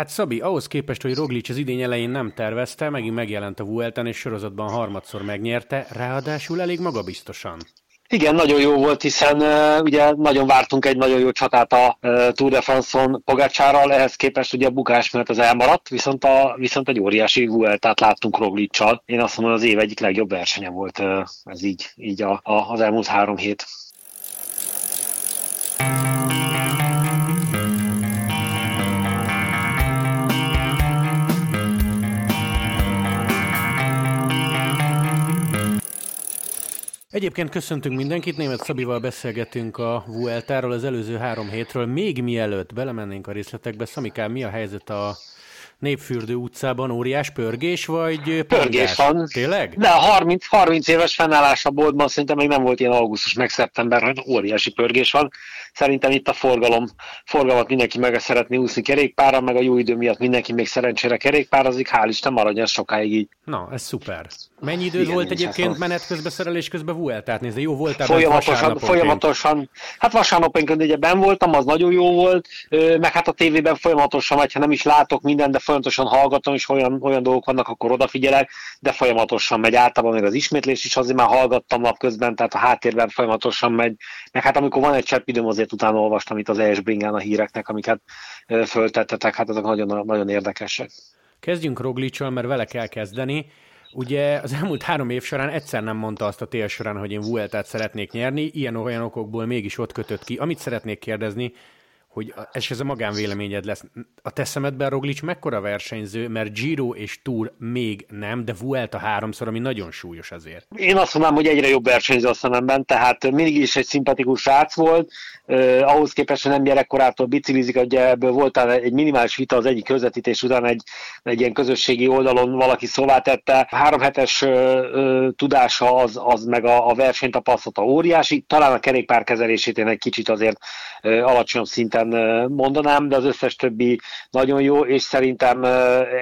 Hát Szabi, ahhoz képest, hogy Roglic az idény elején nem tervezte, megint megjelent a Vuelten, és sorozatban harmadszor megnyerte, ráadásul elég magabiztosan. Igen, nagyon jó volt, hiszen uh, ugye nagyon vártunk egy nagyon jó csatát a uh, Tour de France-on Pogácsárral, ehhez képest ugye a bukás miatt az elmaradt, viszont, a, viszont egy óriási Vueltát láttunk Roglicsal. Én azt mondom, az év egyik legjobb versenye volt uh, ez így, így a, a, az elmúlt három hét. Egyébként köszöntünk mindenkit, német Szabival beszélgetünk a Vueltáról az előző három hétről. Még mielőtt belemennénk a részletekbe, Szamikám, mi a helyzet a Népfürdő utcában óriás pörgés, vagy Pörgés van. Tényleg? De a 30, 30 éves fennállás a boltban szerintem még nem volt ilyen augusztus meg szeptember, hogy óriási pörgés van. Szerintem itt a forgalom, forgalmat mindenki meg szeretné úszni kerékpára, meg a jó idő miatt mindenki még szerencsére kerékpározik, hál' Isten maradjon sokáig így. Na, ez szuper. Mennyi idő Igen, volt egyébként menet közben, szerelés közben Vueltát nézni? Jó voltál folyamatosan, folyamatosan, hát vasárnaponként ugye ben voltam, az nagyon jó volt, meg hát a tévében folyamatosan, vagy ha nem is látok minden, de folyamatosan hallgatom, és olyan, olyan dolgok vannak, akkor odafigyelek, de folyamatosan megy általában, még az ismétlés is azért már hallgattam napközben, tehát a háttérben folyamatosan megy, meg hát amikor van egy csepp időm, azért utána olvastam itt az ESB-en a híreknek, amiket föltettetek, hát ezek nagyon, nagyon érdekesek. Kezdjünk Roglicsal, mert vele kell kezdeni. Ugye az elmúlt három év során egyszer nem mondta azt a tél során, hogy én Vueltát szeretnék nyerni, ilyen-olyan okokból mégis ott kötött ki. Amit szeretnék kérdezni, hogy ez, ez a magánvéleményed lesz. A te szemedben Roglic mekkora versenyző, mert Giro és Tour még nem, de Vuelta háromszor, ami nagyon súlyos azért. Én azt mondanám, hogy egyre jobb versenyző a szememben, tehát mindig is egy szimpatikus srác volt, eh, ahhoz képest, hogy nem gyerekkorától biciklizik, hogy ebből volt egy minimális vita az egyik közvetítés után egy, egy ilyen közösségi oldalon valaki szóvá tette. Három hetes eh, tudása az, az meg a, a versenytapasztalata óriási, talán a kerékpár kezelését én egy kicsit azért eh, alacsonyabb szinten szinten mondanám, de az összes többi nagyon jó, és szerintem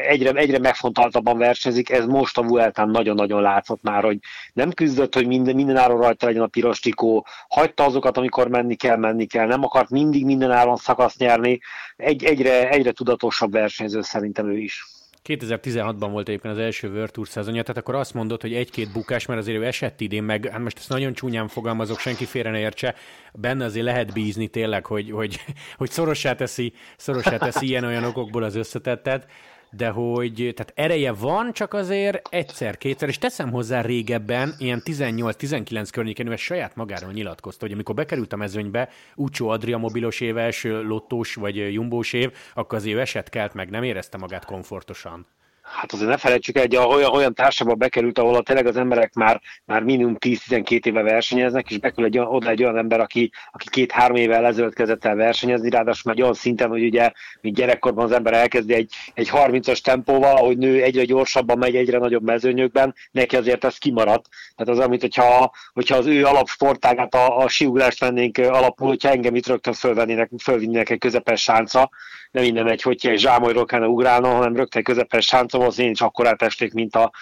egyre, egyre megfontoltabban versenyzik. Ez most a Vueltán nagyon-nagyon látszott már, hogy nem küzdött, hogy minden, minden áron rajta legyen a piros tikó, hagyta azokat, amikor menni kell, menni kell, nem akart mindig minden áron szakaszt nyerni. Egy, egyre, egyre tudatosabb versenyző szerintem ő is. 2016-ban volt egyébként az első World Tour szezonja, tehát akkor azt mondod, hogy egy-két bukás, mert azért ő esett idén, meg hát most ezt nagyon csúnyán fogalmazok, senki félre ne értse, benne azért lehet bízni tényleg, hogy, hogy, hogy szorossá teszi, szorossá teszi ilyen-olyan okokból az összetettet de hogy tehát ereje van, csak azért egyszer-kétszer, és teszem hozzá régebben, ilyen 18-19 környékén, ő saját magáról nyilatkozta, hogy amikor bekerült a mezőnybe, Ucsó Adria mobilos éves, lottós vagy jumbós év, akkor az év eset kelt meg, nem érezte magát komfortosan. Hát azért ne felejtsük egy olyan, olyan társadalomba bekerült, ahol a tényleg az emberek már, már minimum 10-12 éve versenyeznek, és bekül egy, oda egy olyan ember, aki, aki két-három évvel ezelőtt kezdett el versenyezni, ráadásul már olyan szinten, hogy ugye, mint gyerekkorban az ember elkezdi egy, egy 30-as tempóval, ahogy nő egyre gyorsabban megy egyre nagyobb mezőnyökben, neki azért ez kimaradt. Tehát az, amit hogyha, hogyha az ő alapsportágát, a, a siugrást vennénk alapul, hogyha engem itt rögtön fölvennének, fölvinnének egy közepes sánca, nem minden egy, hogy egy zsámolyról kellene ugrálnom, hanem rögtön egy közepes sánca, az én is akkor testék, mint a,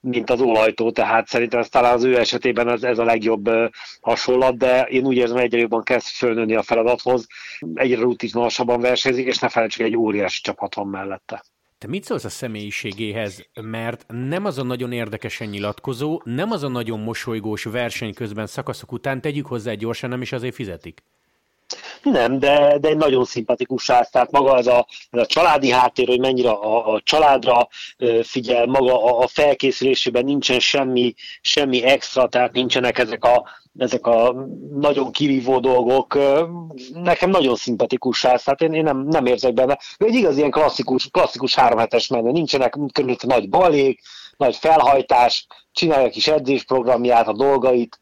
mint az olajtó, tehát szerintem ez talán az ő esetében ez, ez a legjobb hasonlat, de én úgy érzem, egyre jobban kezd fölnőni a feladathoz, egyre rutinosabban versenyzik, és ne felejtsük, egy óriási csapat van mellette. Te mit szólsz a személyiségéhez? Mert nem az a nagyon érdekesen nyilatkozó, nem az a nagyon mosolygós verseny közben szakaszok után, tegyük hozzá gyorsan, nem is azért fizetik. Nem, de, de egy nagyon szimpatikus srác, tehát maga az a, az a családi háttér, hogy mennyire a, a családra figyel, maga a, a felkészülésében nincsen semmi, semmi extra, tehát nincsenek ezek a, ezek a nagyon kirívó dolgok. Nekem nagyon szimpatikus srác, tehát én, én nem, nem érzek benne. Egy igaz ilyen klasszikus, klasszikus háromhetes menő, nincsenek körülötte nagy balék, nagy felhajtás, csinálja a kis edzésprogramját, a dolgait,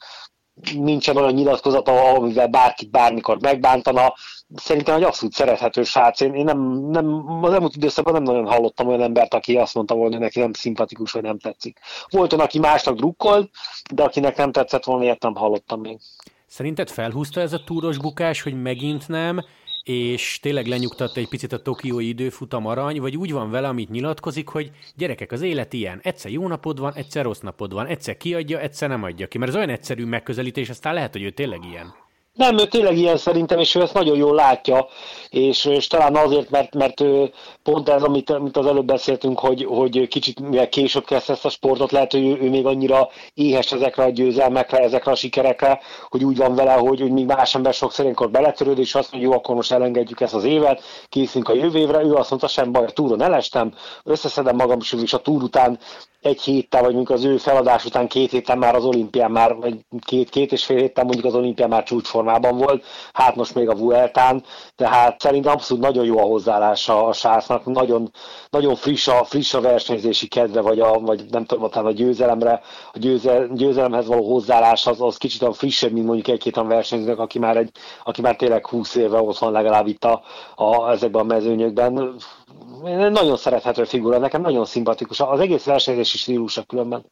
nincsen olyan nyilatkozata, amivel bárkit bármikor megbántana. Szerintem egy abszolút szerethető srác. Én, én nem, nem, az elmúlt időszakban nem nagyon hallottam olyan embert, aki azt mondta volna, hogy neki nem szimpatikus, vagy nem tetszik. Volt olyan, aki másnak drukkolt, de akinek nem tetszett volna, ilyet nem hallottam még. Szerinted felhúzta ez a túros bukás, hogy megint nem, és tényleg lenyugtatta egy picit a tokiói időfutam arany, vagy úgy van vele, amit nyilatkozik, hogy gyerekek, az élet ilyen. Egyszer jó napod van, egyszer rossz napod van, egyszer kiadja, egyszer nem adja ki. Mert az olyan egyszerű megközelítés, aztán lehet, hogy ő tényleg ilyen. Nem, ő tényleg ilyen szerintem, és ő ezt nagyon jól látja, és, és talán azért, mert, mert ő pont ez, amit, amit az előbb beszéltünk, hogy, hogy kicsit mivel később kezd ezt a sportot, lehet, hogy ő, ő még annyira éhes ezekre a győzelmekre, ezekre a sikerekre, hogy úgy van vele, hogy, hogy még más ember sokszor ilyenkor beletörőd, és azt mondja, jó, akkor most elengedjük ezt az évet, készünk a jövő évre, ő azt mondta, sem baj, a túron elestem, összeszedem magam, és a túr után egy héttel, vagy mondjuk az ő feladás után két héttel már az olimpián már, vagy két, két és fél héttel mondjuk az olimpián már csúcsformában volt, hát most még a Vueltán, tehát szerintem abszolút nagyon jó a hozzáállása a sásznak, nagyon, nagyon friss a, friss a versenyzési kedve, vagy, a, vagy nem tudom, talán a győzelemre, a győzel, győzelemhez való hozzáállás az, az kicsit a frissebb, mint mondjuk egy-két olyan versenyzőnek, aki már, egy, aki már tényleg 20 éve ott van legalább itt a, a, ezekben a mezőnyökben nagyon szerethető figura, nekem nagyon szimpatikus. Az egész versenyzési stílusa különben.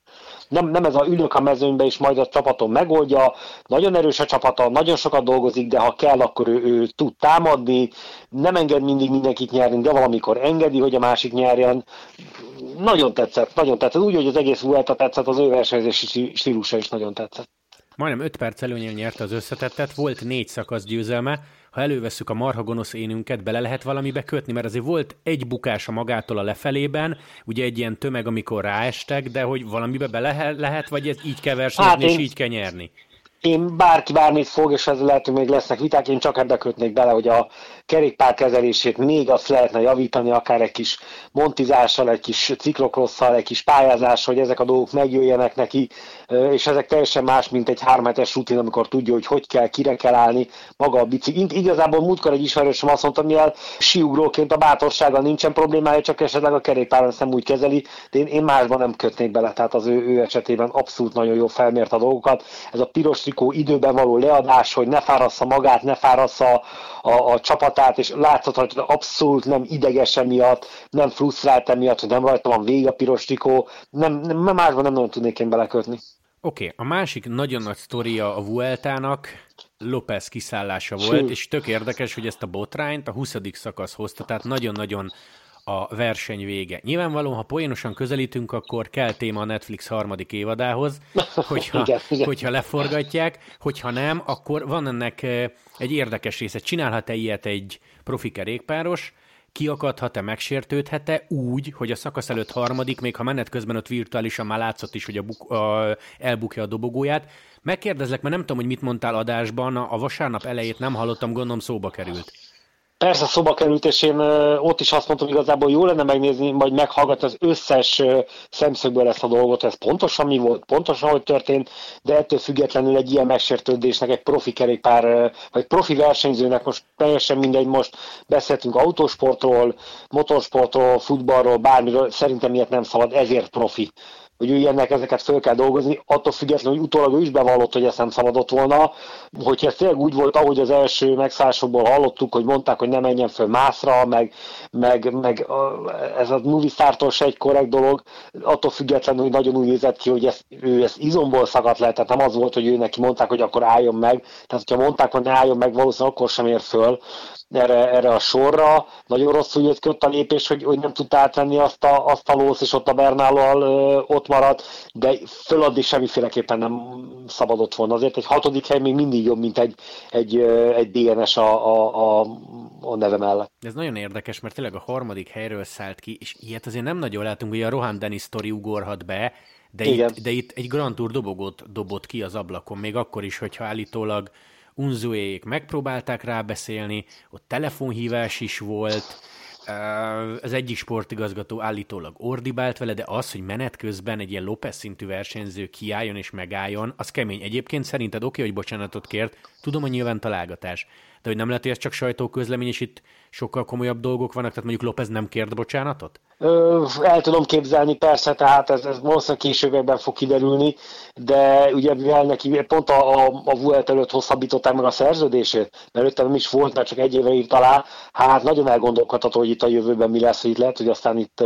Nem, nem ez a ülök a mezőnybe, és majd a csapaton megoldja, nagyon erős a csapata, nagyon sokat dolgozik, de ha kell, akkor ő, ő tud támadni, nem enged mindig mindenkit nyerni, de valamikor engedi, hogy a másik nyerjen. Nagyon tetszett, nagyon tetszett. Úgy, hogy az egész Vuelta tetszett, az ő versenyzési stílusa is nagyon tetszett. Majdnem 5 perc előnyel nyerte az összetettet, volt négy szakasz győzelme, ha elővesszük a marha gonosz énünket, bele lehet valamibe kötni, mert azért volt egy bukása magától a lefelében, ugye egy ilyen tömeg, amikor ráestek, de hogy valamibe bele lehet, vagy ez így kell versenyezni, hát és így kell nyerni? Én bárki bármit fog, és ez lehet, hogy még lesznek viták, én csak ebbe kötnék bele, hogy a kerékpár kezelését még azt lehetne javítani, akár egy kis montizással, egy kis ciklokrosszal, egy kis pályázással, hogy ezek a dolgok megjöjjenek neki, és ezek teljesen más, mint egy hármetes rutin, amikor tudja, hogy hogy kell, kire kell állni, maga a bicikli. Igazából múltkor egy ismerősöm azt mondta, mivel siugróként a bátorsággal nincsen problémája, csak esetleg a kerékpáron nem úgy kezeli, de én, én másban nem kötnék bele, tehát az ő, ő esetében abszolút nagyon jó felmért a dolgokat. Ez a piros trikó időben való leadás, hogy ne fárassza magát, ne fárassza a, a csapatát, és látszott, hogy abszolút nem ideges emiatt, nem frusztrált emiatt, hogy nem rajta van vég a piros trikó, nem, nem, másban nem nagyon tudnék én belekötni. Oké, okay, a másik nagyon nagy sztoria a Vueltának López kiszállása volt, Ső. és tök érdekes, hogy ezt a botrányt a 20. szakasz hozta, tehát nagyon-nagyon a verseny vége. Nyilvánvalóan, ha poénosan közelítünk, akkor kell téma a Netflix harmadik évadához, hogyha, igen, igen. hogyha leforgatják, hogyha nem, akkor van ennek eh, egy érdekes része. Csinálhat-e ilyet egy profi kerékpáros, kiakadhat-e, megsértődhet-e úgy, hogy a szakasz előtt harmadik, még ha menet közben ott virtuálisan már látszott is, hogy a buk, a, elbukja a dobogóját. Megkérdezlek, mert nem tudom, hogy mit mondtál adásban, a vasárnap elejét nem hallottam, gondolom szóba került. Persze szoba került, és én ott is azt mondtam, igazából jó lenne megnézni, vagy meghallgatni az összes szemszögből ezt a dolgot, ez pontosan mi volt, pontosan hogy történt, de ettől függetlenül egy ilyen megsértődésnek egy profi kerékpár, vagy profi versenyzőnek most teljesen mindegy, most beszéltünk autósportról, motorsportról, futballról, bármiről, szerintem ilyet nem szabad, ezért profi hogy ő ilyennek ezeket föl kell dolgozni, attól függetlenül, hogy utólag ő is bevallott, hogy ezt nem szabadott volna, hogyha ez tényleg úgy volt, ahogy az első megszállásokból hallottuk, hogy mondták, hogy ne menjen föl mászra, meg, meg, meg ez a movie startól se egy korrekt dolog, attól függetlenül, hogy nagyon úgy nézett ki, hogy ezt, ő ezt izomból szakadt le, tehát nem az volt, hogy ő neki mondták, hogy akkor álljon meg, tehát hogyha mondták, hogy ne álljon meg, valószínűleg akkor sem ér föl, erre, erre a sorra. Nagyon rosszul jött ki ott a lépés, hogy, hogy nem tudta átvenni azt a, azt a lósz, és ott a Bernállal ott maradt, de föladni semmiféleképpen nem szabadott volna. Azért egy hatodik hely még mindig jobb, mint egy, egy, egy DNS a, a, a, a neve mellett. Ez nagyon érdekes, mert tényleg a harmadik helyről szállt ki, és ilyet azért nem nagyon látunk, hogy a Rohan Dennis sztori ugorhat be, de itt, de itt egy Grand Tour dobogót dobott ki az ablakon, még akkor is, hogyha állítólag Unzuék megpróbálták rábeszélni, ott telefonhívás is volt, az egyik sportigazgató állítólag ordibált vele, de az, hogy menet közben egy ilyen López szintű versenyző kiálljon és megálljon, az kemény. Egyébként szerinted oké, hogy bocsánatot kért, tudom, hogy nyilván találgatás, de hogy nem lehet, hogy ez csak sajtóközlemény, és itt sokkal komolyabb dolgok vannak, tehát mondjuk López nem kért bocsánatot? Ö, el tudom képzelni, persze, tehát ez, ez valószínűleg későbbekben fog kiderülni, de ugye mivel neki pont a, a, a Vuelt előtt hosszabbították meg a szerződését, mert előtte nem is volt, mert csak egy éve írt alá, hát nagyon elgondolkodható, hogy itt a jövőben mi lesz, hogy lehet, hogy aztán itt,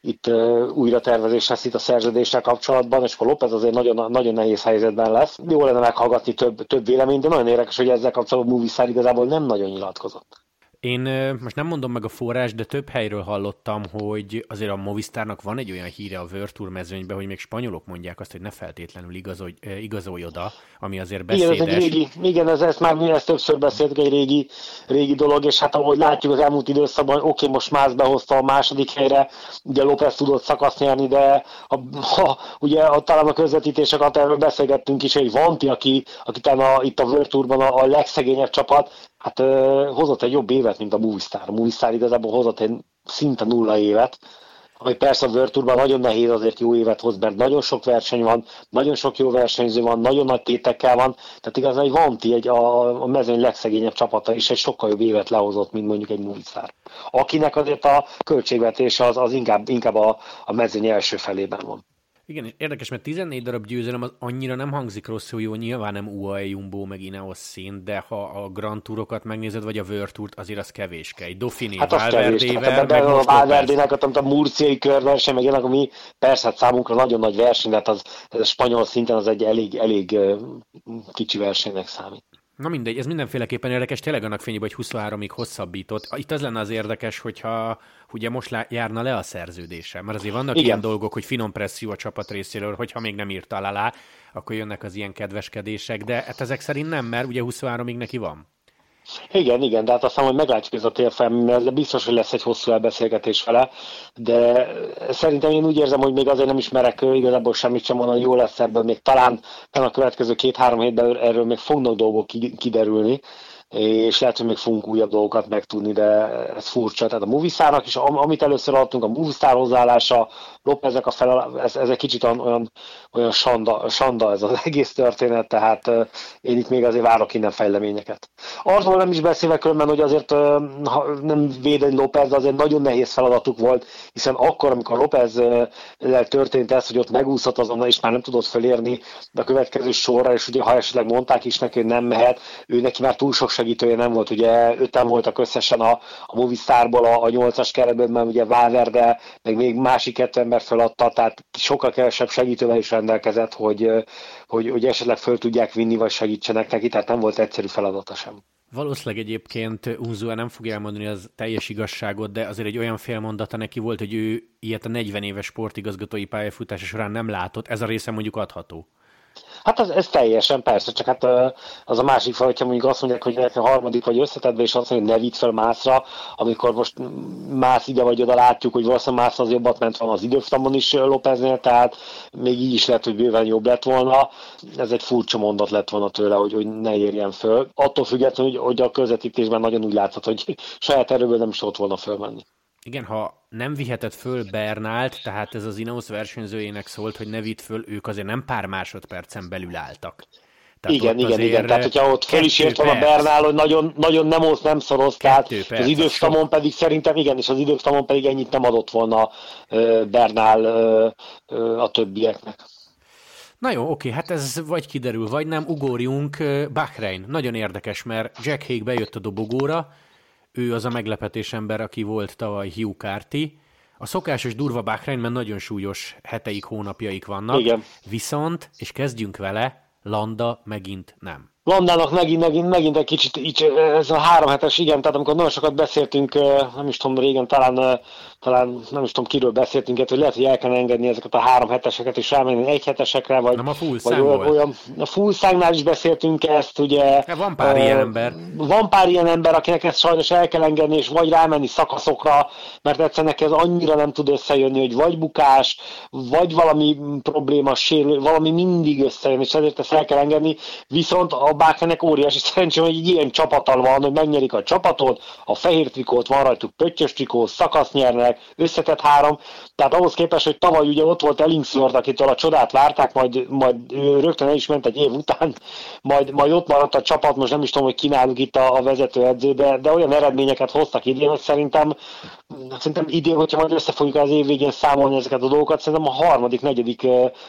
itt újra tervezés lesz itt a szerződéssel kapcsolatban, és akkor López azért nagyon, nagyon nehéz helyzetben lesz. Jó lenne meghallgatni több, több véleményt, de nagyon érdekes, hogy ezzel kapcsolatban Movistar igazából nem nagyon nyilatkozott. Én most nem mondom meg a forrás, de több helyről hallottam, hogy azért a Movistarnak van egy olyan híre a Tour mezőnyben, hogy még spanyolok mondják azt, hogy ne feltétlenül igazolj, igazolj oda, ami azért beszédes. Igen, ez egy régi, igen, ez, ezt már mi ezt többször beszéltük, egy régi, régi dolog, és hát ahogy látjuk az elmúlt időszakban, oké, okay, most más behozta a második helyre, ugye López tudott szakaszt nyerni, de ha, ha, ugye a, talán a közvetítések erről beszélgettünk is, hogy Vanti, aki, aki a, itt a Tourban a, a legszegényebb csapat, hát ö, hozott egy jobb évet, mint a Movistar. A Movistar igazából hozott egy szinte nulla évet, ami persze a World nagyon nehéz azért jó évet hoz, mert nagyon sok verseny van, nagyon sok jó versenyző van, nagyon nagy tétekkel van, tehát igazán egy Vanti, egy a, a mezőny legszegényebb csapata is egy sokkal jobb évet lehozott, mint mondjuk egy Movistar. Akinek azért a költségvetése az, az inkább, inkább a, a mezőny első felében van. Igen, érdekes, mert 14 darab győzelem az annyira nem hangzik rosszul, jó, nyilván nem UAE Jumbo, meg Ineos szín, de ha a Grand Tourokat megnézed, vagy a World Tourt, azért az kell. Dauphiné, hát Valverdével, meg a Valverdének, a, murciai körverseny, meg ilyenek, ami persze hát számunkra nagyon nagy verseny, de hát az, ez a spanyol szinten az egy elég, elég kicsi versenynek számít. Na mindegy, ez mindenféleképpen érdekes, tényleg annak fényében, hogy 23-ig hosszabbított. Itt az lenne az érdekes, hogyha ugye most járna le a szerződése, mert azért vannak Igen. ilyen dolgok, hogy finom presszió a csapat részéről, hogyha még nem írta alá, akkor jönnek az ilyen kedveskedések, de hát ezek szerint nem, mert ugye 23-ig neki van. Igen, igen, de hát aztán, hogy meglátjuk ez a térfel, mert biztos, hogy lesz egy hosszú elbeszélgetés vele, de szerintem én úgy érzem, hogy még azért nem ismerek igazából semmit sem mondani, jó lesz ebből, még talán a következő két-három hétben erről még fognak dolgok kiderülni, és lehet, hogy még fogunk újabb dolgokat megtudni, de ez furcsa. Tehát a Movistarnak is, amit először adtunk, a Movistar hozzáállása, Lópezek a fel, ez, ez egy kicsit olyan, olyan sanda, sanda ez az egész történet, tehát én itt még azért várok innen fejleményeket. Arról nem is beszélve különben, hogy azért ha nem védeni López, de azért nagyon nehéz feladatuk volt, hiszen akkor, amikor López történt ez, hogy ott megúszott azonnal, és már nem tudott felérni de a következő sorra, és ugye ha esetleg mondták is neki, hogy nem mehet, ő neki már túl sok segítője nem volt, ugye öten voltak összesen a, a Movistarból a, a 8-as keretben, mert ugye Valverde, meg még másik kettő ember feladta, tehát sokkal kevesebb segítővel is rendelkezett, hogy, hogy, hogy esetleg föl tudják vinni, vagy segítsenek neki, tehát nem volt egyszerű feladata sem. Valószínűleg egyébként Unzua nem fogja elmondani az teljes igazságot, de azért egy olyan félmondata neki volt, hogy ő ilyet a 40 éves sportigazgatói pályafutása során nem látott, ez a része mondjuk adható. Hát ez, ez teljesen, persze, csak hát az a másik faj, hogyha mondjuk azt mondják, hogy a harmadik vagy összetedve, és azt mondja, hogy ne vidd fel mászra, amikor most más ide vagy oda látjuk, hogy valószínűleg mász az jobbat ment van az időftamon is Lópeznél, tehát még így is lehet, hogy bőven jobb lett volna. Ez egy furcsa mondat lett volna tőle, hogy, hogy ne érjen föl. Attól függetlenül, hogy, hogy a közvetítésben nagyon úgy látszott, hogy saját erőből nem is ott volna fölmenni. Igen, ha nem vihetett föl Bernált, tehát ez az Ineos versenyzőjének szólt, hogy ne vitt föl, ők azért nem pár másodpercen belül álltak. Tehát igen, igen, igen. Tehát, hogyha ott fel is ért volna Bernál, hogy nagyon, nagyon nem osz, nem szoros, tehát az idősztamon pedig szerintem, igen, és az idősztamon pedig ennyit nem adott volna Bernál a többieknek. Na jó, oké, hát ez vagy kiderül, vagy nem. Ugorjunk Bahrein. Nagyon érdekes, mert Jack Hague bejött a dobogóra, ő az a meglepetés ember, aki volt tavaly Hugh Carty. A szokásos durva Bahreinben nagyon súlyos heteik, hónapjaik vannak. Igen. Viszont, és kezdjünk vele, Landa megint nem. Landának megint, megint, megint egy kicsit így, ez a három hetes, igen, tehát amikor nagyon sokat beszéltünk, nem is tudom, régen talán, talán nem is tudom, kiről beszéltünk, hogy lehet, hogy el kell engedni ezeket a három heteseket, és rámenni egy hetesekre, vagy, nem a full vagy olyan, olyan, a full szágnál is beszéltünk ezt, ugye. Ja, van pár uh, ilyen ember. Van pár ilyen ember, akinek ezt sajnos el kell engedni, és vagy rámenni szakaszokra, mert egyszerűen ez annyira nem tud összejönni, hogy vagy bukás, vagy valami probléma, sérül, valami mindig összejön, és ezért ezt el kell engedni, viszont a a Bákenek óriási szerencsé, hogy egy ilyen csapattal van, hogy megnyerik a csapatot, a fehér trikót, van rajtuk pöttyös trikó, szakasz nyernek, összetett három, tehát ahhoz képest, hogy tavaly ugye ott volt Ellingsford, akitől a csodát várták, majd, majd rögtön el is ment egy év után, majd, majd ott maradt a csapat, most nem is tudom, hogy kínáljuk itt a, a vezetőedző, de, de olyan eredményeket hoztak idén, hogy szerintem, szerintem idén, hogyha majd össze fogjuk az év végén számolni ezeket a dolgokat, szerintem a harmadik, negyedik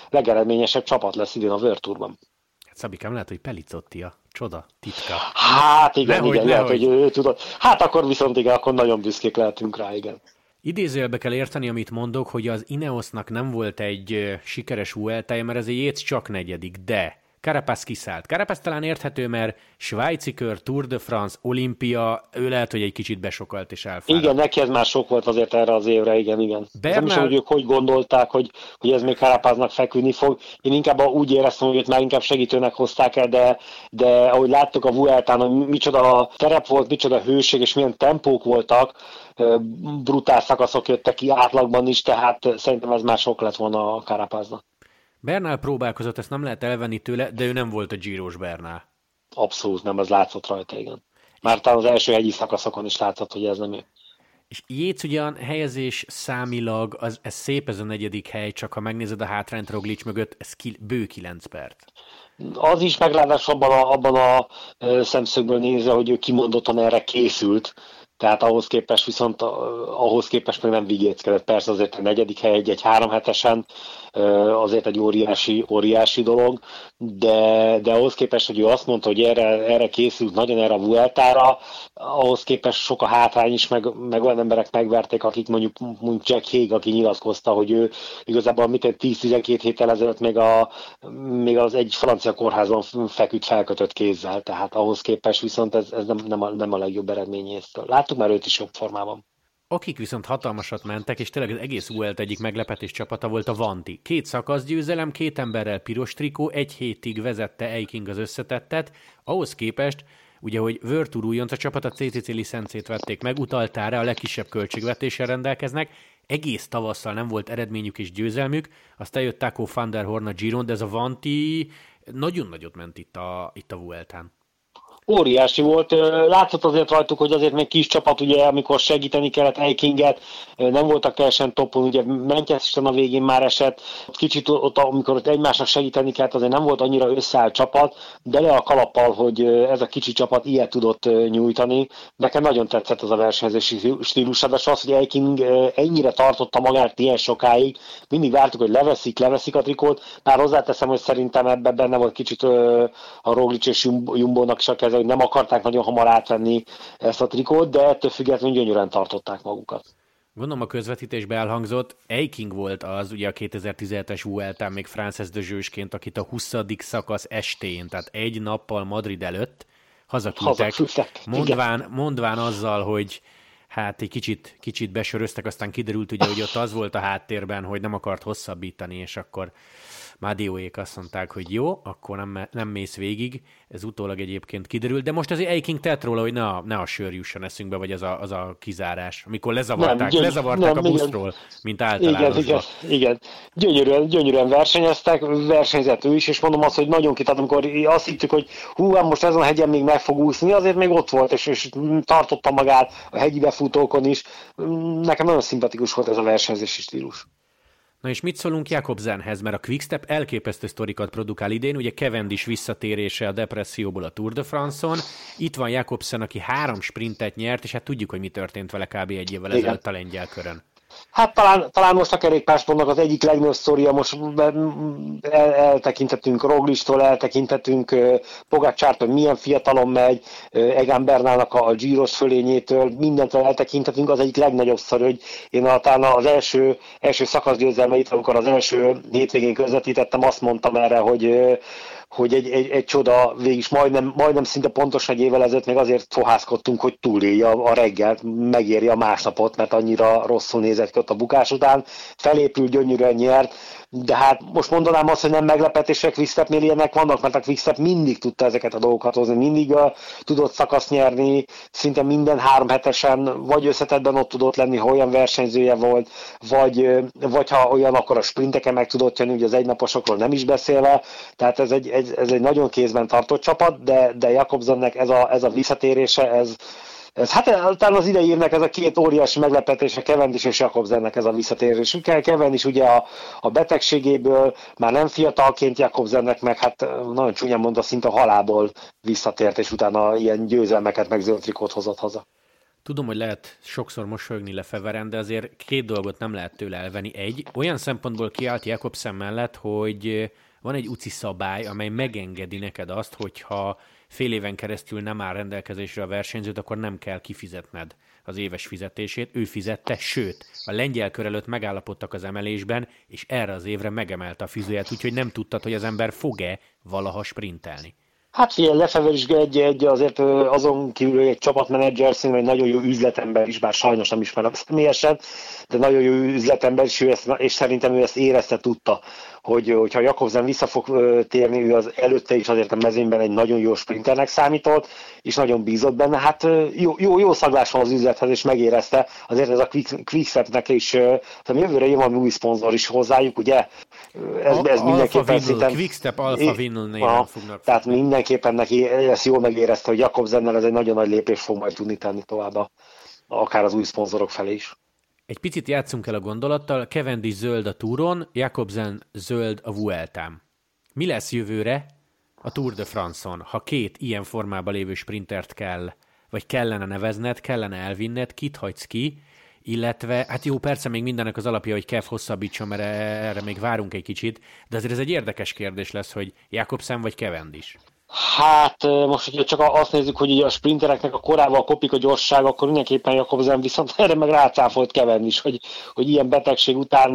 legeredményesebb csapat lesz idén a World Tourban. Szabikám, lehet, hogy Pelicotti a csoda titka. Hát igen, nehogy, igen, nehogy. lehet, hogy ő tudod. Hát akkor viszont igen, akkor nagyon büszkék lehetünk rá, igen. Idézőjelbe kell érteni, amit mondok, hogy az Ineosnak nem volt egy sikeres Vueltája, mert ez egy csak negyedik, de Carapaz kiszállt. Carapaz talán érthető, mert svájci kör, Tour de France, Olimpia, ő lehet, hogy egy kicsit besokalt és elfáradt. Igen, neki ez már sok volt azért erre az évre, igen, igen. Bernál... Nem is, hogy ők hogy gondolták, hogy, hogy ez még Carapaznak feküdni fog. Én inkább úgy éreztem, hogy őt már inkább segítőnek hozták el, de, de ahogy láttuk a Vueltán, hogy micsoda terep volt, micsoda hőség, és milyen tempók voltak, brutál szakaszok jöttek ki átlagban is, tehát szerintem ez már sok lett volna a Carapaznak. Bernál próbálkozott, ezt nem lehet elvenni tőle, de ő nem volt a Giros Bernál. Abszolút nem, az látszott rajta, igen. Már talán az első hegyi szakaszokon is látszott, hogy ez nem ő. És Jéz ugyan helyezés számilag, az, ez szép ez a negyedik hely, csak ha megnézed a hátrányt Roglic mögött, ez ki, bő 9 perc. Az is meglátás abban a, abban a szemszögből nézve, hogy ő kimondottan erre készült, tehát ahhoz képest viszont ahhoz képest még nem vigéckedett. Persze azért a negyedik hely egy, egy három hetesen, azért egy óriási, óriási dolog, de, de ahhoz képest, hogy ő azt mondta, hogy erre, erre készült nagyon erre a Vueltára, ahhoz képest sok a hátrány is, meg, meg olyan emberek megverték, akik mondjuk, mondjuk Jack Hague, aki nyilatkozta, hogy ő igazából mit 10-12 héttel ezelőtt még, a, még az egy francia kórházban feküdt felkötött kézzel, tehát ahhoz képest viszont ez, ez nem, nem, a, nem a legjobb eredmény Láttuk már őt is jobb formában. Akik viszont hatalmasat mentek, és tényleg az egész Vuelt egyik meglepetés csapata volt a Vanti. Két szakaszgyőzelem, két emberrel piros trikó, egy hétig vezette Eiking az összetettet, ahhoz képest, ugye, hogy Virtu a csapat a CCC licencét vették meg, utaltára a legkisebb költségvetéssel rendelkeznek, egész tavasszal nem volt eredményük és győzelmük, aztán jött Taco van der Horn a Giron, de ez a Vanti nagyon nagyot ment itt a, itt a Vueltán óriási volt. Látszott azért rajtuk, hogy azért még kis csapat, ugye, amikor segíteni kellett Eikinget, nem voltak teljesen topon, ugye Manchester a végén már esett, kicsit ott, amikor ott egymásnak segíteni kellett, azért nem volt annyira összeállt csapat, de le a kalappal, hogy ez a kicsi csapat ilyet tudott nyújtani. Nekem nagyon tetszett az a versenyzési stílus, de az, hogy Eiking ennyire tartotta magát ilyen sokáig, mindig vártuk, hogy leveszik, leveszik a trikót, már hozzáteszem, hogy szerintem ebben benne volt kicsit a Roglic és Jumbo-nak is a keze, hogy nem akarták nagyon hamar átvenni ezt a trikót, de ettől függetlenül gyönyörűen tartották magukat. Gondolom a közvetítésbe elhangzott, Eiking volt az, ugye a 2017-es Vueltán még Frances de Zsősként, akit a 20. szakasz estén, tehát egy nappal Madrid előtt hazaküldtek, mondván, mondván azzal, hogy hát egy kicsit, kicsit besöröztek, aztán kiderült ugye, hogy ott az volt a háttérben, hogy nem akart hosszabbítani, és akkor Mádióék azt mondták, hogy jó, akkor nem, nem mész végig, ez utólag egyébként kiderült, de most azért Eiking tett róla, hogy ne a, ne a sör jusson eszünkbe, vagy az a, az a kizárás, amikor lezavarták, nem, lezavarták nem, a buszról, igen. mint általánosban. Igen, igen, igen. Gyönyörűen, gyönyörűen versenyeztek, versenyzett ő is, és mondom azt, hogy nagyon kitart, amikor azt hittük, hogy hú, hát most ezen a hegyen még meg fog úszni, azért még ott volt, és, és tartotta magát a hegyi befutókon is. Nekem nagyon szimpatikus volt ez a versenyzési stílus. Na és mit szólunk Jakobsenhez, mert a Quickstep elképesztő sztorikat produkál idén, ugye Cavendish visszatérése a depresszióból a Tour de France-on, itt van Jakobsen, aki három sprintet nyert, és hát tudjuk, hogy mi történt vele kb. egy évvel ezelőtt a lengyel körön. Hát talán, talán most a kerékpársportnak az egyik legnagyobb sztoria, most el, eltekintetünk Roglistól, eltekintetünk Pogácsártól, milyen fiatalon megy, Egan Bernálnak a, a Giros fölényétől, mindentől eltekintetünk, az egyik legnagyobb sztori, hogy én talán az első, első szakaszgyőzelmeit, amikor az első hétvégén közvetítettem, azt mondtam erre, hogy hogy egy, egy, egy csoda, végig majdnem, majdnem szinte pontos egy évvel ezelőtt még azért fohászkodtunk, hogy túlélje a, reggelt, megéri a másnapot, mert annyira rosszul nézett ki ott a bukás után. Felépül, gyönyörűen nyert, de hát most mondanám azt, hogy nem meglepetések Quickstepnél ilyenek vannak, mert a Quickstep mindig tudta ezeket a dolgokat hozni, mindig a, tudott szakasz nyerni, szinte minden három hetesen, vagy összetetben ott tudott lenni, ha olyan versenyzője volt, vagy, vagy ha olyan, akkor a sprinteken meg tudott jönni, ugye az egynaposokról nem is beszélve, tehát ez egy, ez, ez egy nagyon kézben tartott csapat, de, de Jakobsennek ez a, ez a visszatérése, ez, ez, hát talán az idei évnek ez a két óriási meglepetése Cavendish és Jakobsennek ez a visszatérés. Cavendish ugye a, a betegségéből már nem fiatalként Jakobsennek meg hát nagyon csúnyán mondva szinte halából visszatért, és utána ilyen győzelmeket meg zöld trikót hozott haza. Tudom, hogy lehet sokszor mosolyogni lefeveren, de azért két dolgot nem lehet tőle elvenni. Egy, olyan szempontból kiállt Jakobsen mellett, hogy van egy UCI szabály, amely megengedi neked azt, hogyha fél éven keresztül nem áll rendelkezésre a versenyzőt, akkor nem kell kifizetned az éves fizetését, ő fizette, sőt, a lengyel kör előtt megállapodtak az emelésben, és erre az évre megemelte a fizetését, úgyhogy nem tudtad, hogy az ember fog-e valaha sprintelni. Hát figyelj, Lefever is egy, egy azért azon kívül egy csapatmenedzser, szerintem egy nagyon jó üzletember is, bár sajnos nem ismerem személyesen, de nagyon jó üzletember, ő ezt, és szerintem ő ezt érezte, tudta, hogy, hogyha Jakobsen vissza fog térni, ő az előtte is azért a mezőnyben egy nagyon jó sprinternek számított, és nagyon bízott benne. Hát jó, jó, jó szaglás van az üzlethez, és megérezte. Azért ez a Quickstepnek is, tehát jövőre jön valami új szponzor is hozzájuk, ugye? Ez, ez mindenképpen szinten... Quickstep Alpha Vinyl néven fognak. Tehát mindenképpen neki ezt jól megérezte, hogy Jakobsennel ez egy nagyon nagy lépés fog majd tudni tenni tovább, akár az új szponzorok felé is. Egy picit játszunk el a gondolattal, Cavendish zöld a túron, Jakobsen zöld a Vueltán. Mi lesz jövőre a Tour de France-on, ha két ilyen formában lévő sprintert kell, vagy kellene nevezned, kellene elvinned, kit hagysz ki, illetve, hát jó, persze még mindennek az alapja, hogy Kev hosszabbítson, mert erre még várunk egy kicsit, de azért ez egy érdekes kérdés lesz, hogy Jakobsen vagy Cavendish. Hát most, hogyha csak azt nézzük, hogy a sprintereknek a korával kopik a gyorság, akkor mindenképpen Jakobsen viszont erre meg rácáfolt kevenni is, hogy, hogy ilyen betegség után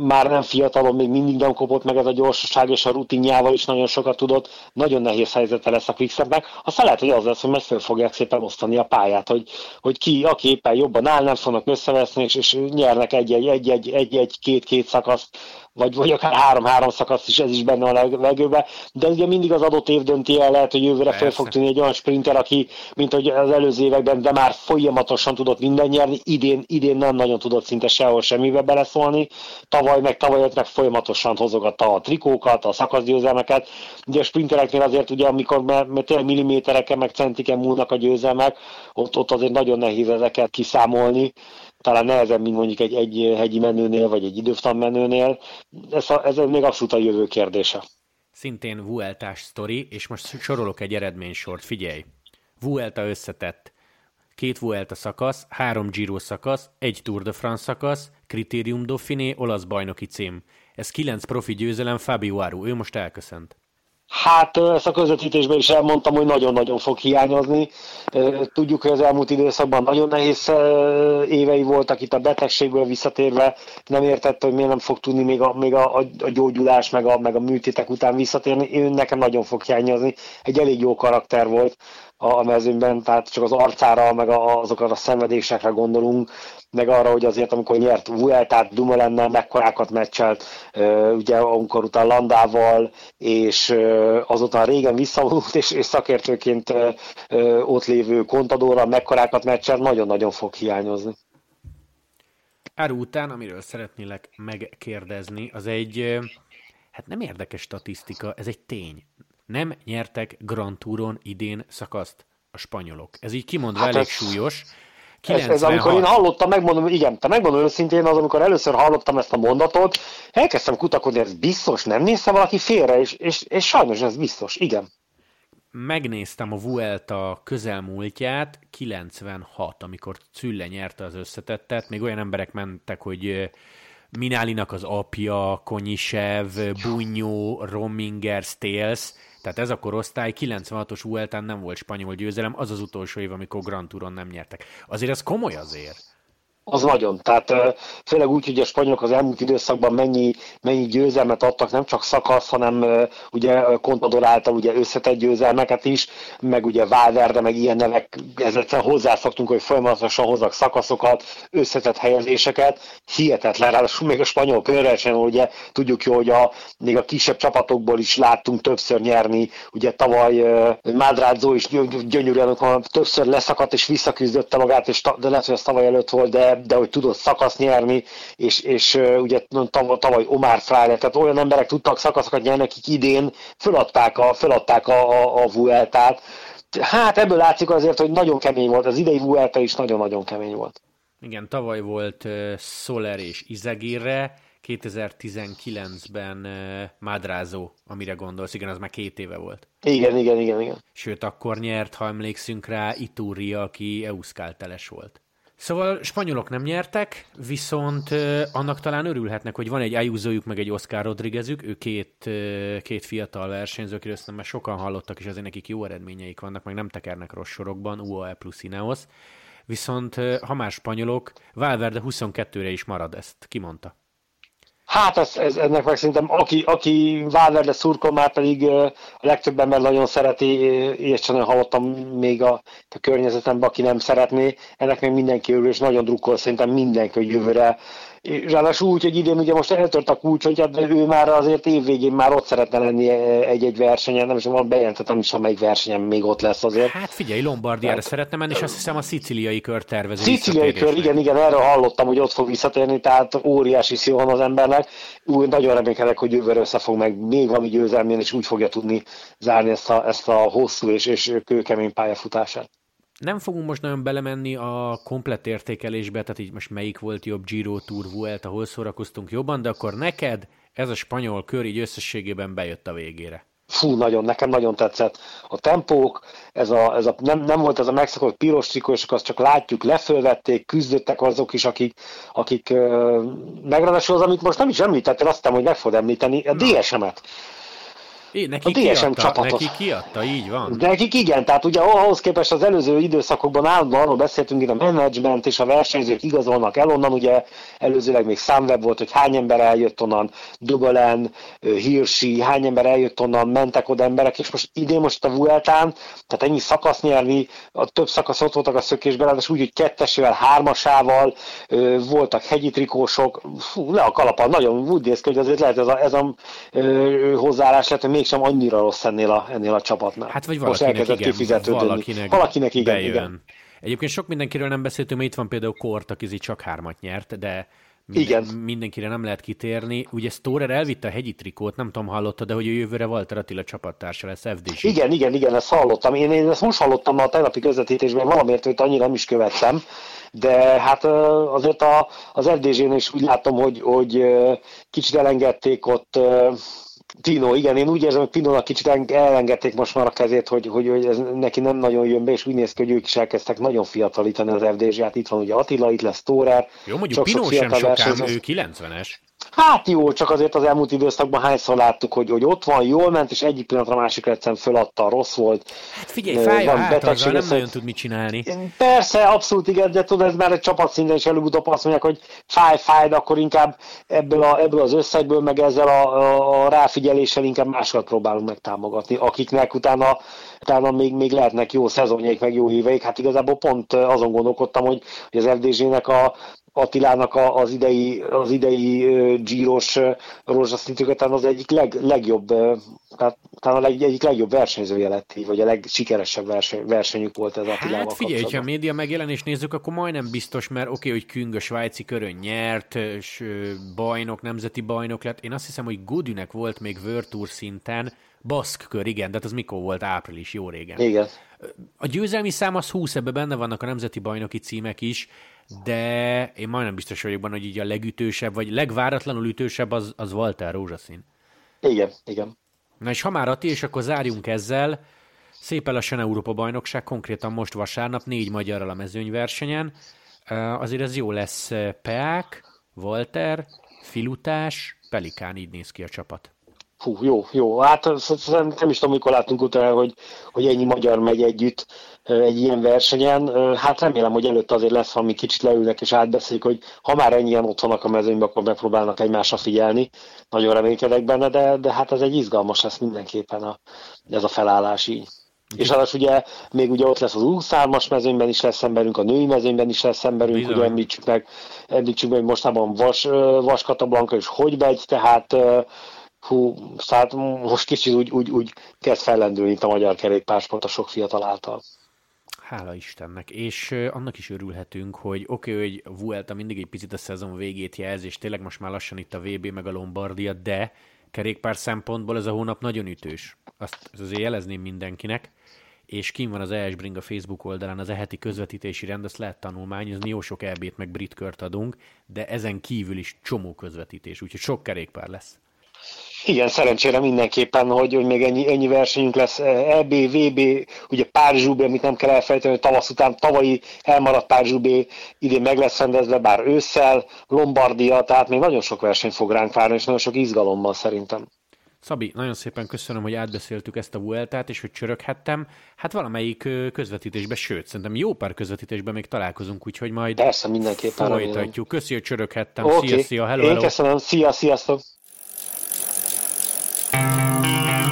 már nem fiatalon, még mindig nem kopott meg ez a gyorsaság, és a rutinjával is nagyon sokat tudott. Nagyon nehéz helyzete lesz a Quickstepnek. Aztán lehet, hogy az lesz, hogy meg föl fogják szépen osztani a pályát, hogy, hogy ki, aki éppen jobban áll, nem fognak összeveszni, és, és nyernek egy-egy-két-két szakaszt vagy, vagy akár három-három szakasz is, ez is benne a leg, legőbe, de ugye mindig az adott év dönti el, lehet, hogy jövőre fel fog tűnni egy olyan sprinter, aki, mint hogy az előző években, de már folyamatosan tudott minden nyerni, idén, idén nem nagyon tudott szinte sehol semmibe beleszólni, tavaly meg tavaly meg folyamatosan hozogatta a trikókat, a szakaszgyőzelmeket, ugye a sprintereknél azért ugye, amikor mert tényleg millimétereken meg centiken múlnak a győzelmek, ott, ott azért nagyon nehéz ezeket kiszámolni, talán nehezebb, mint mondjuk egy, egy hegyi menőnél, vagy egy időftan menőnél. Ez, a, ez még abszolút a jövő kérdése. Szintén Vueltás sztori, és most sorolok egy eredménysort, figyelj. Vuelta összetett. Két Vuelta szakasz, három Giro szakasz, egy Tour de France szakasz, Kritérium Dauphiné, olasz bajnoki cím. Ez kilenc profi győzelem, Fabio Aru, ő most elköszönt. Hát ezt a közvetítésben is elmondtam, hogy nagyon-nagyon fog hiányozni. Tudjuk, hogy az elmúlt időszakban nagyon nehéz évei voltak itt a betegségből visszatérve. Nem értette, hogy miért nem fog tudni még a, még a, a gyógyulás, meg a, meg a műtétek után visszatérni. Ő nekem nagyon fog hiányozni. Egy elég jó karakter volt a mezőnyben, tehát csak az arcára, meg azokra a szenvedésekre gondolunk, meg arra, hogy azért amikor nyert Vueltát Dumoulennel mekkorákat meccselt, ugye amikor utána Landával, és azután régen visszavonult, és, és szakértőként ott lévő Contadorral mekkorákat meccselt, nagyon-nagyon fog hiányozni. Áru után, amiről szeretnélek megkérdezni, az egy, hát nem érdekes statisztika, ez egy tény. Nem nyertek Grand Touron idén szakaszt a spanyolok. Ez így kimondva hát elég ez... súlyos. 96. Ez, ez amikor én hallottam, megmondom, igen, te megmondom őszintén, az amikor először hallottam ezt a mondatot, elkezdtem kutakodni, ez biztos, nem nézte valaki félre, és, és, és sajnos ez biztos, igen. Megnéztem a Vuelta közelmúltját, 96, amikor Cülle nyerte az összetettet, még olyan emberek mentek, hogy Minálinak az apja, Konyisev, Bunyó, Rominger, Stales, tehát ez a korosztály 96-os Vueltán nem volt spanyol győzelem, az az utolsó év, amikor Grand Touron nem nyertek. Azért ez komoly azért. Az nagyon. Tehát főleg úgy, hogy a spanyolok az elmúlt időszakban mennyi, mennyi győzelmet adtak, nem csak szakasz, hanem ugye Contador által ugye összetett győzelmeket is, meg ugye Valverde, meg ilyen nevek, ezzel hozzászoktunk, hogy folyamatosan hozzak szakaszokat, összetett helyezéseket, hihetetlen, ráadásul még a spanyol körversenyen, ugye tudjuk jó, hogy a, még a kisebb csapatokból is láttunk többször nyerni, ugye tavaly Mádrázó is gyönyörűen többször leszakadt és visszaküzdötte magát, és de lehet, hogy az tavaly előtt volt, de de, hogy tudott szakasz nyerni, és, és ugye tavaly, Omar Freire, tehát olyan emberek tudtak szakaszokat nyerni, akik idén föladták a, föladták a, a, a Vueltát. Hát ebből látszik azért, hogy nagyon kemény volt, az idei Vuelta is nagyon-nagyon kemény volt. Igen, tavaly volt uh, Soler és Izagirre, 2019-ben uh, Madrázó, amire gondolsz, igen, az már két éve volt. Igen, igen, igen, igen. Sőt, akkor nyert, ha emlékszünk rá, Itúria, aki Euskálteles volt. Szóval spanyolok nem nyertek, viszont annak talán örülhetnek, hogy van egy Ayusojuk, meg egy Oscar Rodriguezük, ő két, két fiatal versenyző, akiről aztán már sokan hallottak, és azért nekik jó eredményeik vannak, meg nem tekernek rossz sorokban, UAE plusz Ineos. viszont ha már spanyolok, Valverde 22-re is marad, ezt kimondta. Hát ez, ez, ennek meg szerintem, aki, aki Valverde szurkol, már pedig a legtöbb ember nagyon szereti, és csak hallottam még a, a környezetemben, aki nem szeretné, ennek még mindenki örül, és nagyon drukkol szerintem mindenki, hogy jövőre Ráadásul úgy, hogy idén ugye most eltört a kulcsontját, de ő már azért évvégén már ott szeretne lenni egy-egy versenyen, nem is van bejelentett, nem is amelyik versenyen még ott lesz azért. Hát figyelj, Lombardiára hát. szeretne menni, és azt hiszem a sziciliai kör tervező. Sziciliai kör, igen, igen, erről hallottam, hogy ott fog visszatérni, tehát óriási szó van az embernek. Úgy nagyon reménykedek, hogy jövőre össze fog meg még valami győzelmén, és úgy fogja tudni zárni ezt a, ezt a hosszú és, és kőkemény pályafutását nem fogunk most nagyon belemenni a komplett értékelésbe, tehát így most melyik volt jobb Giro Tour Vuelta, ahol szórakoztunk jobban, de akkor neked ez a spanyol kör így összességében bejött a végére. Fú, nagyon, nekem nagyon tetszett. A tempók, ez a, ez a, nem, nem volt ez a megszokott piros trikó, és azt csak látjuk, lefölvették, küzdöttek azok is, akik, akik uh, megradásul az, amit most nem is említettél, azt hiszem, hogy meg fog említeni, a DSM-et. É, neki, a DSM kiadta, csapatot. neki kiadta, így van. Nekik igen, tehát ugye ahhoz képest az előző időszakokban állandóan arról beszéltünk, hogy a menedzsment és a versenyzők igazolnak el onnan, ugye előzőleg még számweb volt, hogy hány ember eljött onnan, Dubelen, Hirschi, hány ember eljött onnan, mentek oda emberek, és most idén most a Vueltán, tehát ennyi szakasz nyerni, a több szakasz ott voltak a szökésben, de úgy, hogy kettesével, hármasával, voltak hegyi trikósok, fú, le a kalapal, nagyon úgy néz ki, hogy azért lehet ez a, ez a hozzáállás, lehet, hogy mégsem annyira rossz ennél a, ennél a csapatnál. Hát vagy valakinek igen, valakinek, valakinek igen, bejön. igen. Egyébként sok mindenkiről nem beszéltünk, mert itt van például Kort, aki csak hármat nyert, de minden, Igen. mindenkire nem lehet kitérni. Ugye Storer elvitte a hegyi trikót, nem tudom, hallotta, de hogy a jövőre Walter Attila csapattársa lesz FDG. Igen, igen, igen, ezt hallottam. Én, én ezt most hallottam a tegnapi közvetítésben, valamiért őt annyira nem is követtem, de hát azért a, az FDG-nél is úgy látom, hogy, hogy kicsit elengedték ott Tino, igen, én úgy érzem, hogy Tinónak kicsit elengedték most már a kezét, hogy, hogy, hogy ez neki nem nagyon jön be, és úgy néz ki, hogy ők is elkezdtek nagyon fiatalítani az FDZ-t. Itt van ugye Attila, itt lesz Tórer. Jó, mondjuk Pino sem sokám, ő 90-es. Hát jó, csak azért az elmúlt időszakban hányszor láttuk, hogy, hogy ott van, jól ment, és egyik pillanatra másik egyszerűen föladta, rossz volt. Hát figyelj, fáj van hát, betegség, nem nagyon tud mit csinálni. Persze, abszolút igen, de tudod, ez már egy csapatszinten is előbb-utóbb azt mondják, hogy fáj, fáj, de akkor inkább ebből, a, ebből az összegből, meg ezzel a, a, a ráfigyeléssel inkább másokat próbálunk megtámogatni, akiknek utána, utána még, még lehetnek jó szezonjaik, meg jó híveik. Hát igazából pont azon gondolkodtam, hogy, hogy az FDZ-nek a, Attilának az idei, az idei gyíros rózsaszintőket az egyik leg, legjobb, tehát talán a leg, egyik legjobb versenyzője lett, vagy a legsikeresebb verseny, versenyük volt ez Attilával Hát figyelj, ha a média megjelenést nézzük, akkor majdnem biztos, mert oké, okay, hogy Küng a svájci körön nyert, és bajnok, nemzeti bajnok lett. Én azt hiszem, hogy Godünek volt még Tour szinten, Baszk kör, igen, de hát az mikor volt? Április, jó régen. Igen. A győzelmi szám az 20, ebben benne vannak a nemzeti bajnoki címek is, de én majdnem biztos vagyok benne, hogy így a legütősebb, vagy legváratlanul ütősebb az, az Walter rózsaszín. Igen, igen. Na és ha már Ati, és akkor zárjunk ezzel, szépen lassan Európa bajnokság, konkrétan most vasárnap négy magyarral a mezőnyversenyen. Azért ez jó lesz Peák, Walter, Filutás, Pelikán, így néz ki a csapat. Hú, jó, jó. Hát nem is tudom, mikor látunk utána, hogy, hogy ennyi magyar megy együtt egy ilyen versenyen. Hát remélem, hogy előtt azért lesz valami kicsit leülnek és átbeszéljük, hogy ha már ennyien ott vannak a mezőnyben, akkor megpróbálnak egymásra figyelni. Nagyon reménykedek benne, de, de hát ez egy izgalmas lesz mindenképpen a, ez a felállás így. És az ugye még ugye ott lesz az 23-as mezőnyben is lesz emberünk, a női mezőnyben is lesz emberünk, Bizony. ugye említsük meg, említsük meg, hogy mostában Vas, Vas Katablanka és hogy megy, tehát hú, tehát most kicsit úgy, úgy, úgy kezd fellendülni a magyar kerékpársport a sok fiatal által. Hála Istennek. És annak is örülhetünk, hogy oké, okay, hogy Vuelta mindig egy picit a szezon végét jelz, és tényleg most már lassan itt a VB meg a Lombardia, de kerékpár szempontból ez a hónap nagyon ütős. Azt azért jelezném mindenkinek és kim van az ES a Facebook oldalán az eheti közvetítési rend, azt lehet tanulmányozni, jó sok elbét meg brit kört adunk, de ezen kívül is csomó közvetítés, úgyhogy sok kerékpár lesz. Igen, szerencsére mindenképpen, hogy, hogy még ennyi, ennyi versenyünk lesz. EB, VB, ugye párizs amit nem kell elfelejteni, hogy tavasz után tavalyi elmaradt párizs idén meg lesz rendezve, bár ősszel, Lombardia, tehát még nagyon sok verseny fog ránk várni, és nagyon sok izgalommal szerintem. Szabi, nagyon szépen köszönöm, hogy átbeszéltük ezt a Vueltát, és hogy csöröghettem. Hát valamelyik közvetítésben, sőt, szerintem jó pár közvetítésben még találkozunk, úgyhogy majd Persze, mindenképpen folytatjuk. Köszi, hogy csöröghettem. Okay. Szia, szia, hello, hello. Én köszönöm, szia, sziasztok! Thank you.